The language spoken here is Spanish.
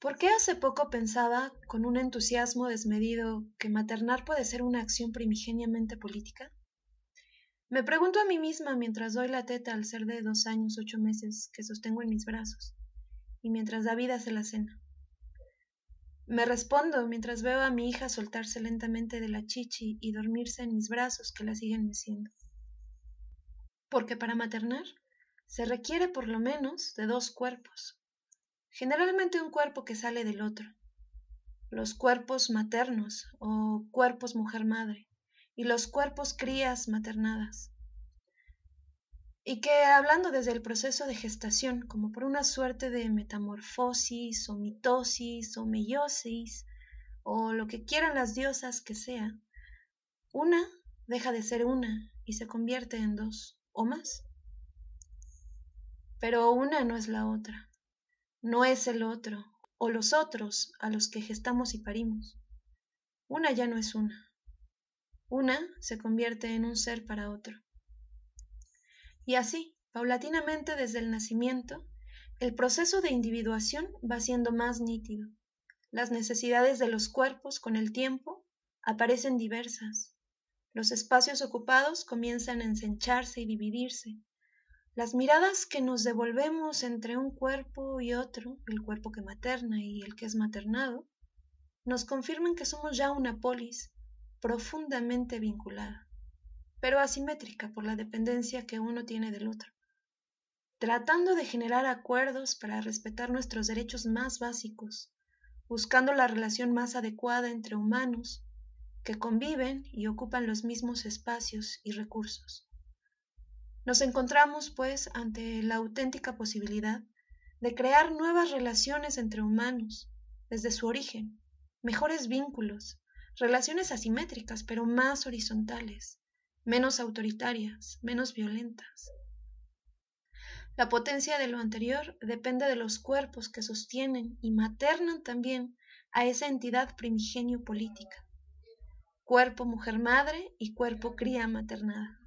¿Por qué hace poco pensaba, con un entusiasmo desmedido, que maternar puede ser una acción primigeniamente política? Me pregunto a mí misma mientras doy la teta al ser de dos años ocho meses que sostengo en mis brazos, y mientras David hace la cena. Me respondo mientras veo a mi hija soltarse lentamente de la chichi y dormirse en mis brazos que la siguen meciendo. Porque para maternar se requiere por lo menos de dos cuerpos, generalmente un cuerpo que sale del otro, los cuerpos maternos o cuerpos mujer-madre y los cuerpos crías maternadas. Y que hablando desde el proceso de gestación, como por una suerte de metamorfosis o mitosis o meiosis o lo que quieran las diosas que sea, una deja de ser una y se convierte en dos o más. Pero una no es la otra no es el otro, o los otros a los que gestamos y parimos. Una ya no es una. Una se convierte en un ser para otro. Y así, paulatinamente desde el nacimiento, el proceso de individuación va siendo más nítido. Las necesidades de los cuerpos con el tiempo aparecen diversas. Los espacios ocupados comienzan a ensancharse y dividirse, las miradas que nos devolvemos entre un cuerpo y otro, el cuerpo que materna y el que es maternado, nos confirman que somos ya una polis profundamente vinculada, pero asimétrica por la dependencia que uno tiene del otro, tratando de generar acuerdos para respetar nuestros derechos más básicos, buscando la relación más adecuada entre humanos que conviven y ocupan los mismos espacios y recursos. Nos encontramos, pues, ante la auténtica posibilidad de crear nuevas relaciones entre humanos, desde su origen, mejores vínculos, relaciones asimétricas, pero más horizontales, menos autoritarias, menos violentas. La potencia de lo anterior depende de los cuerpos que sostienen y maternan también a esa entidad primigenio política, cuerpo mujer madre y cuerpo cría maternada.